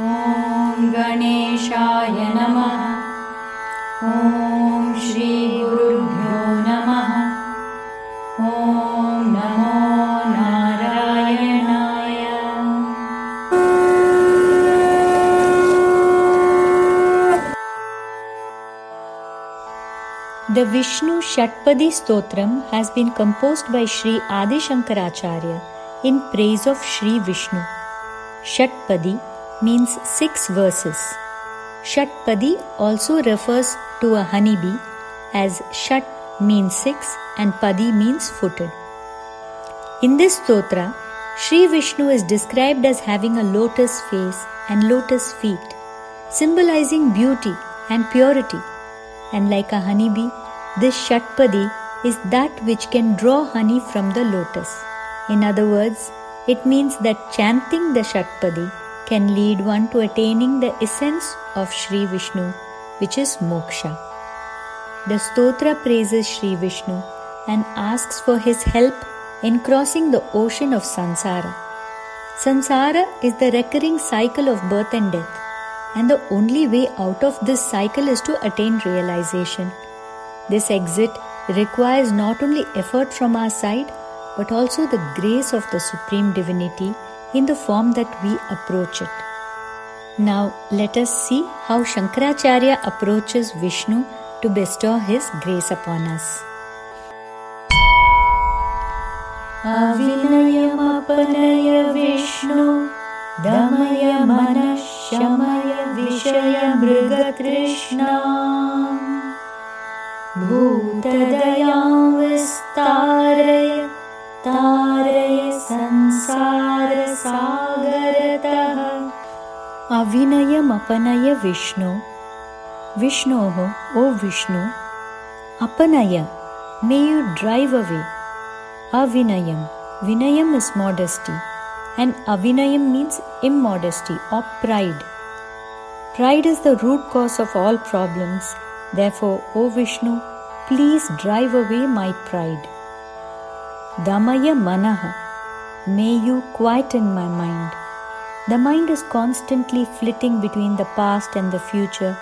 ॐ गणेशाय नमः। ॐ श्रीगुरुभ्यो नमः। ॐ नमो नारायणाय। Vishnu Shatpadi Stotram has been composed by Sri Adi Shankaracharya in praise of Sri Vishnu. Shatpadi means six verses. Shatpadi also refers to a honeybee as Shat means six and Padi means footed. In this stotra, Sri Vishnu is described as having a lotus face and lotus feet, symbolizing beauty and purity. And like a honeybee, this Shatpadi is that which can draw honey from the lotus. In other words, it means that chanting the Shatpadi can lead one to attaining the essence of Sri Vishnu, which is moksha. The stotra praises Sri Vishnu and asks for his help in crossing the ocean of samsara. Samsara is the recurring cycle of birth and death, and the only way out of this cycle is to attain realization. This exit requires not only effort from our side, but also the grace of the Supreme Divinity in the form that we approach it. Now, let us see how Shankaracharya approaches Vishnu to bestow his grace upon us. अविनयमपनय विष्णु दमय मनः शमय विषय मृगतृष्णा भूतदयां अविनयमपनय विष्णु विष्णोः O Vishnu अपनय मे you drive away avinayam vinayam is modesty and avinayam means immodesty or pride pride is the root cause of all problems therefore o vishnu please drive away my pride damaya manah may you quieten my mind the mind is constantly flitting between the past and the future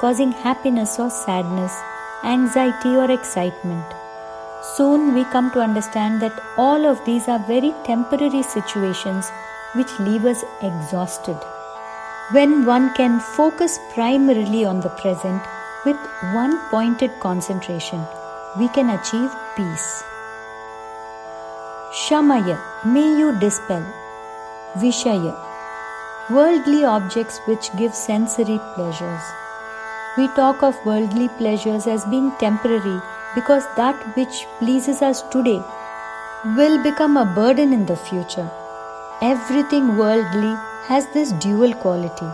causing happiness or sadness anxiety or excitement Soon we come to understand that all of these are very temporary situations which leave us exhausted. When one can focus primarily on the present with one pointed concentration, we can achieve peace. Shamaya, may you dispel. Vishaya, worldly objects which give sensory pleasures. We talk of worldly pleasures as being temporary because that which pleases us today will become a burden in the future. Everything worldly has this dual quality.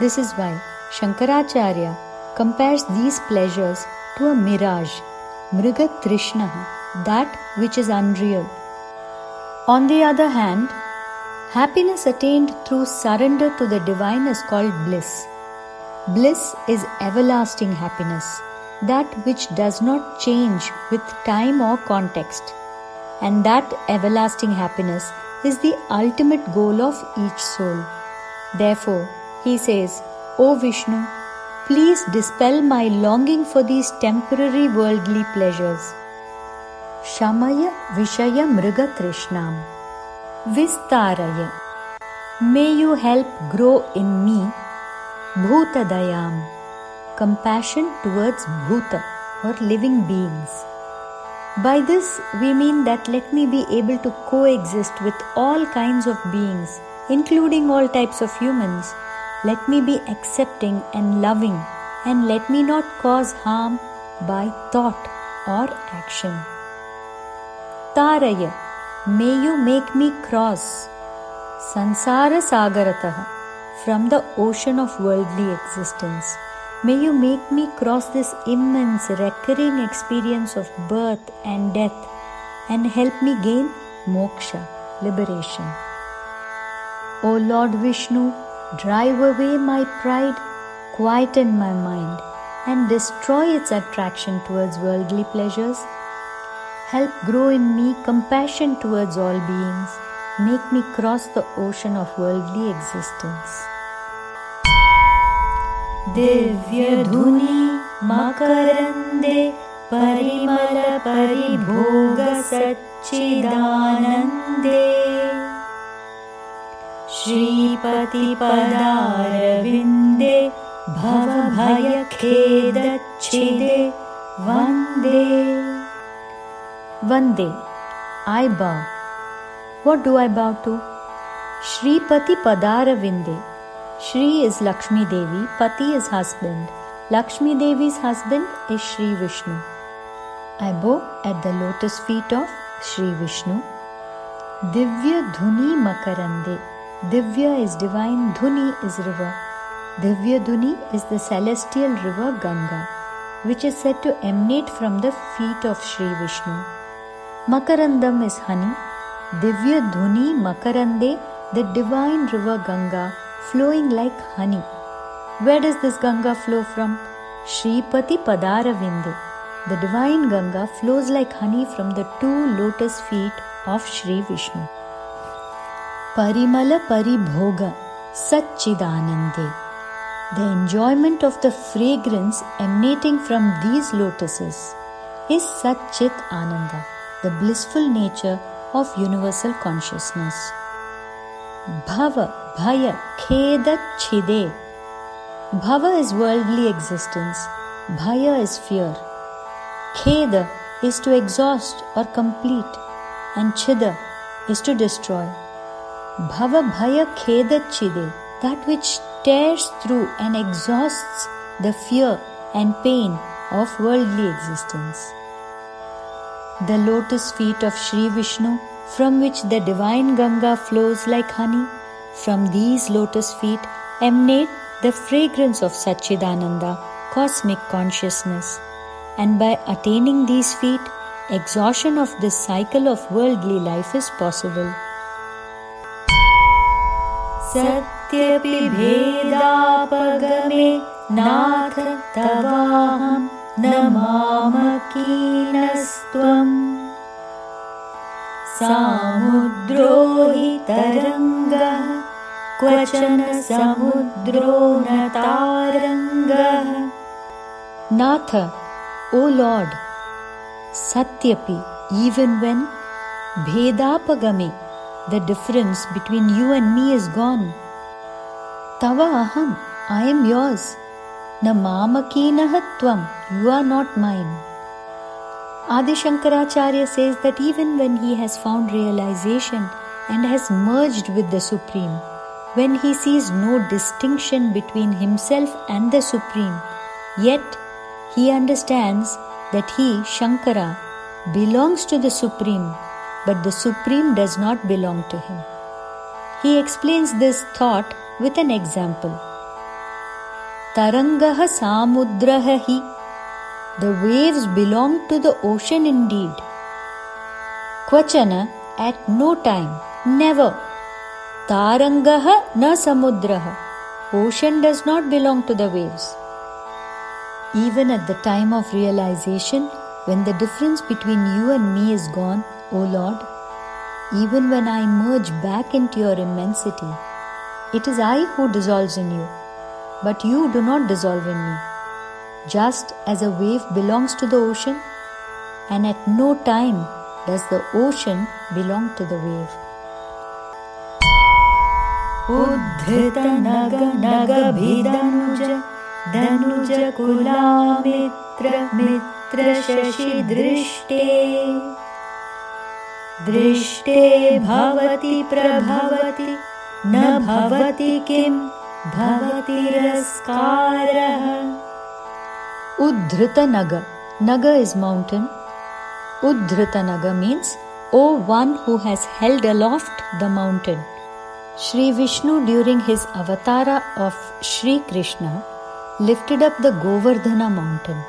This is why Shankaracharya compares these pleasures to a mirage, mrigatrishna, that which is unreal. On the other hand, happiness attained through surrender to the divine is called bliss. Bliss is everlasting happiness that which does not change with time or context. And that everlasting happiness is the ultimate goal of each soul. Therefore, he says, O Vishnu, please dispel my longing for these temporary worldly pleasures. Shamaya Vishaya Mriga Trishnam. Vistaraya. May you help grow in me Bhutadayam compassion towards Bhuta or living beings. By this, we mean that let me be able to coexist with all kinds of beings, including all types of humans. Let me be accepting and loving, and let me not cause harm by thought or action. Taraya, may you make me cross Sansara Sagaratah from the ocean of worldly existence. May you make me cross this immense recurring experience of birth and death and help me gain moksha, liberation. O Lord Vishnu, drive away my pride, quieten my mind, and destroy its attraction towards worldly pleasures. Help grow in me compassion towards all beings. Make me cross the ocean of worldly existence. दिव्यधुनि मकरन्दे परिमलपरिभोगसच्चिदानन्दे श्रीपतिपदारविन्दे भवभयखेदच्छिदे वन्दे Vande, I bow. What do I bow to? Shri Pati Padaravinde. Shri is Lakshmi Devi, Pati is husband. Lakshmi Devi's husband is Shri Vishnu. I bow at the lotus feet of Shri Vishnu. Divya Dhuni Makarande. Divya is divine, Dhuni is river. Divya Dhuni is the celestial river Ganga, which is said to emanate from the feet of Shri Vishnu. Makarandam is honey. Divya Dhuni Makarande, the divine river Ganga, flowing like honey. Where does this Ganga flow from? Shripati Vinde. The divine Ganga flows like honey from the two lotus feet of Sri Vishnu. Parimala Paribhoga Satchidanande. The enjoyment of the fragrance emanating from these lotuses is Satchit Ananda, the blissful nature of universal consciousness. Bhava, Bhaya, Kheda, Chide. Bhava is worldly existence, Bhaya is fear. Kheda is to exhaust or complete, and Chida is to destroy. Bhava Bhaya Kheda Chide, that which tears through and exhausts the fear and pain of worldly existence. The lotus feet of Sri Vishnu from which the divine Ganga flows like honey. From these lotus feet emanate the fragrance of Satchidananda, cosmic consciousness. And by attaining these feet, exhaustion of this cycle of worldly life is possible. सत्यपि भेदापगमे नाथ तवाहं न मामकीनस्त्वम् सामुद्रो हि तरङ्गः क्वचन समुद्रो न तारङ्गः नाथ O Lord सत्यपि even when भेदापगमे the difference between you and me is gone tava aham i am yours na mamakinah tvam you are not mine Adi Shankaracharya says that even when he has found realization and has merged with the Supreme, when he sees no distinction between himself and the Supreme, yet he understands that he, Shankara, belongs to the Supreme, but the Supreme does not belong to him. He explains this thought with an example. Tarangah samudraha hi the waves belong to the ocean indeed. Kvachana at no time, never. Tarangaha na samudraha. Ocean does not belong to the waves. Even at the time of realization, when the difference between you and me is gone, O Lord, even when I merge back into your immensity, it is I who dissolves in you, but you do not dissolve in me. Just as a wave belongs to the ocean, and at no time does the ocean नगभिदनुज धनुज कुलामित्र मित्र शशि दृष्टे भवति प्रभवति न भवति किं उद्धृतनग, नग is mountain उद्धृतनग means O one who held aloft the mountain Shri Vishnu during his avatara of Shri Krishna lifted up the Govardhana mountain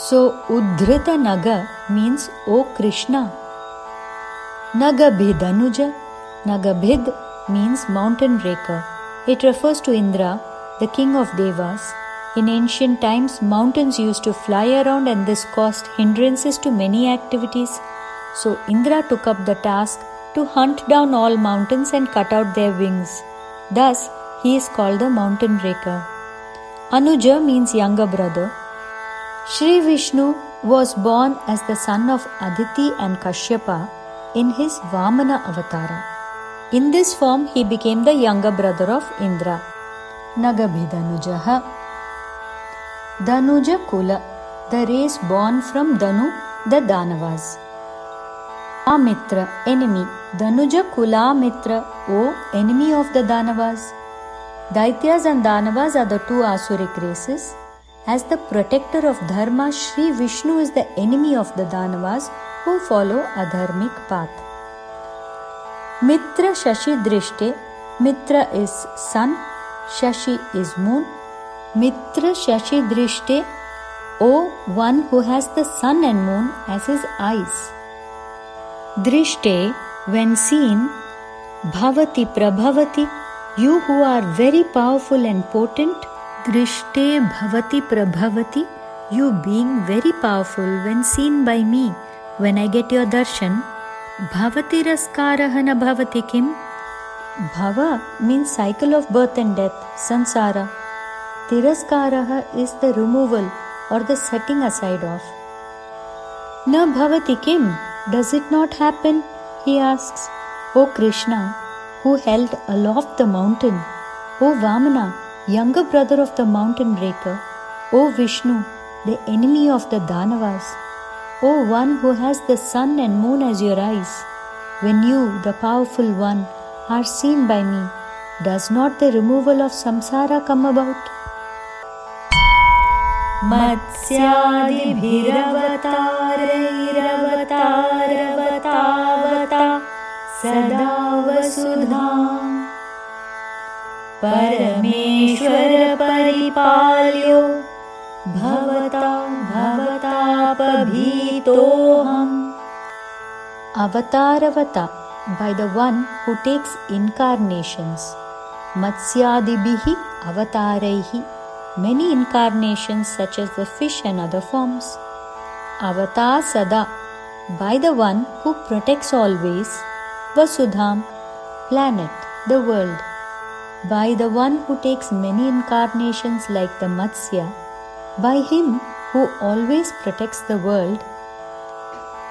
so उद्धृत नग मीन्स ओ कृष्ण नग भिद अनुज नग भिद means mountain breaker It refers to Indra, the king of Devas, in ancient times, mountains used to fly around and this caused hindrances to many activities. So Indra took up the task to hunt down all mountains and cut out their wings. Thus, he is called the mountain breaker. Anuja means younger brother. Sri Vishnu was born as the son of Aditi and Kashyapa in his Vamana avatara. In this form, he became the younger brother of Indra. Nagabhidanujaha. Danuja Kula, the race born from Danu, the Danavas. Amitra, enemy. Danuja Kula Mitra, O enemy of the Danavas. Daityas and Danavas are the two Asuric races. As the protector of Dharma, Sri Vishnu is the enemy of the Danavas who follow a dharmic path. मित्र शशि दृष्टि, मित्र is sun, शशि is moon. मित्र शशि दृष्टि, O one who has the sun and moon as is eyes दृष्टे when seen भवति प्रभवति you who are very powerful and potent दृष्टे, भवति प्रभवति you being very powerful when seen by me when I get your darshan भवतिरस्कार न भवति किम्? भव means cycle of birth and death samsara तिरस्कारः is the removal और the setting aside of न भवति किम्? Does it not happen he asks O Krishna who held aloft the mountain O Vamana younger brother of the mountain breaker O Vishnu the enemy of the Danavas O one who has the sun and moon as your eyes. When you, the powerful one, are seen by me, does not the removal of about? मत्स्यादिभिरवतारैरवतारवतावता सदा वसुधा परमेश्वरपरिपाल्यो भवता भवतापभीतोऽहम् Avataravata by the one who takes incarnations. Matsyadibihi avataraihi many incarnations such as the fish and other forms. Avata sada by the one who protects always Vasudham, planet, the world, by the one who takes many incarnations like the Matsya, by him who always protects the world.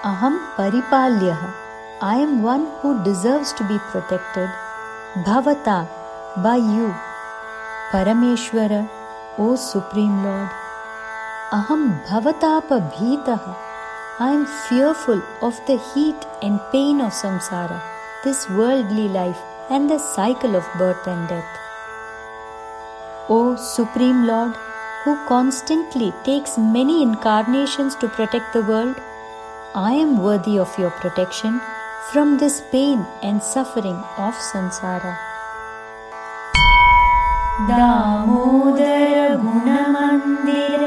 Aham Paripalyaha, I am one who deserves to be protected. Bhavata, by you. Parameshwara, O Supreme Lord. Aham Bhavatapa Bhitaha, I am fearful of the heat and pain of samsara this worldly life and the cycle of birth and death. O Supreme Lord, who constantly takes many incarnations to protect the world, I am worthy of your protection from this pain and suffering of samsara. Damodar गुणमन्दिर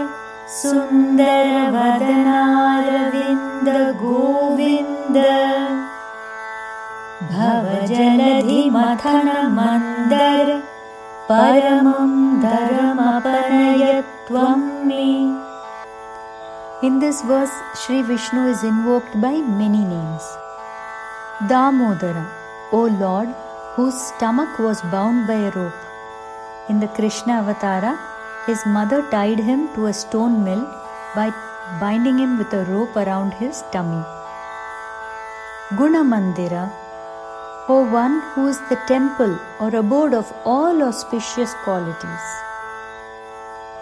सुन्दरवदनारविन्द Govind भवजलधिमथनमन्दर परमं धरमपनयत्वं मे In this verse, Sri Vishnu is invoked by many names. Damodara, O Lord, whose stomach was bound by a rope. In the Krishna Avatara, his mother tied him to a stone mill by binding him with a rope around his tummy. Gunamandira, O one who is the temple or abode of all auspicious qualities.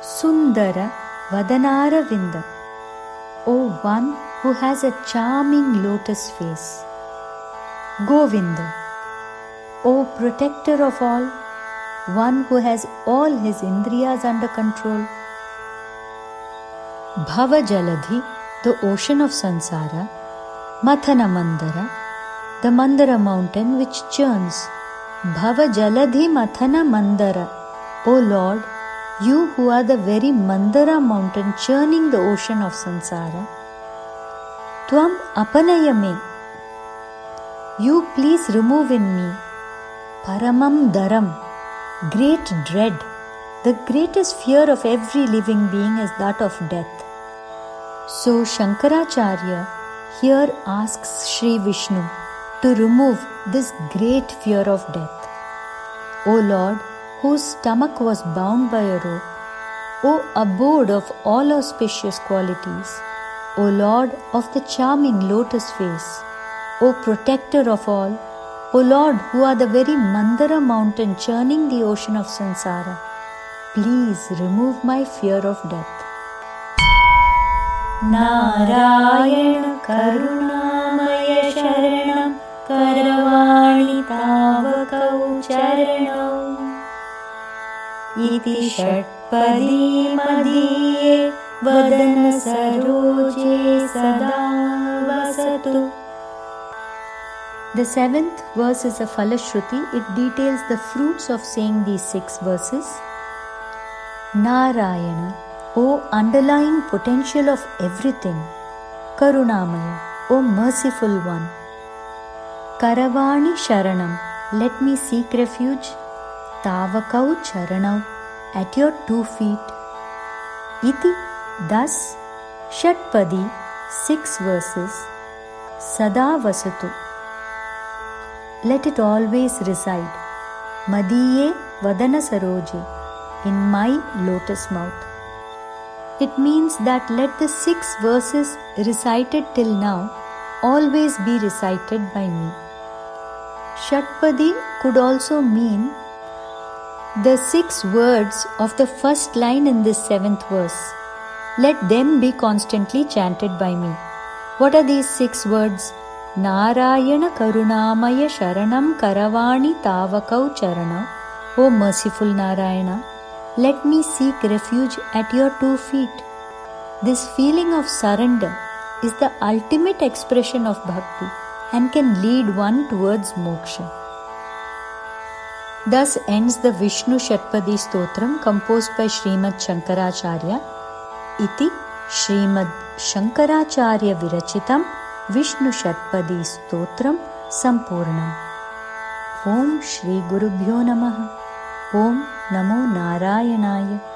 Sundara Vadanaravinda, O one who has a charming lotus face. Govinda, O protector of all, one who has all his indriyas under control. Bhava Jaladhi, the ocean of Sansara, Mathana Mandara, the Mandara mountain which churns. Bhava Jaladhi Mathana Mandara. O Lord, you who are the very Mandara mountain churning the ocean of Sansara. Tvam Apanayame. You please remove in me. Paramam Dharam. Great dread. The greatest fear of every living being is that of death. So Shankaracharya here asks Sri Vishnu to remove this great fear of death. O Lord, whose stomach was bound by a rope, O abode of all auspicious qualities, O Lord of the charming lotus face, O protector of all, O Lord who are the very Mandara mountain churning the ocean of samsara, please remove my fear of death. Narayana करुणामय शरणं करवाणि तावकौ चरणौ इति षट्पदी मदीये वदन सरोजे सदा वसतु The seventh verse is a Falashruti. It details the fruits of saying these six verses. Narayana, O underlying potential of everything, Karunamaya, O merciful one. Karavani Sharanam, let me seek refuge. Tavakau Charanau, at your two feet. Iti, thus, Shatpadi, six verses. Sada Vasatu, let it always reside. Madiye Vadana Saroje, in my lotus mouth. It means that let the six verses recited till now always be recited by me. Shatpadi could also mean the six words of the first line in this seventh verse. Let them be constantly chanted by me. What are these six words? Narayana Karunamaya Sharanam Karavani Tavakau Charanam. O merciful Narayana, let me seek refuge at your two feet. This feeling of surrender is the ultimate expression of bhakti and can lead one towards moksha. Thus ends the Vishnu Shatpadi Stotram composed by Srimad Shankaracharya. Iti Srimad Shankaracharya Virachitam Vishnu Shatpadi Stotram Sampurnam. Om Shri Gurubhyo Namaha. Om Namo Narayanaaya.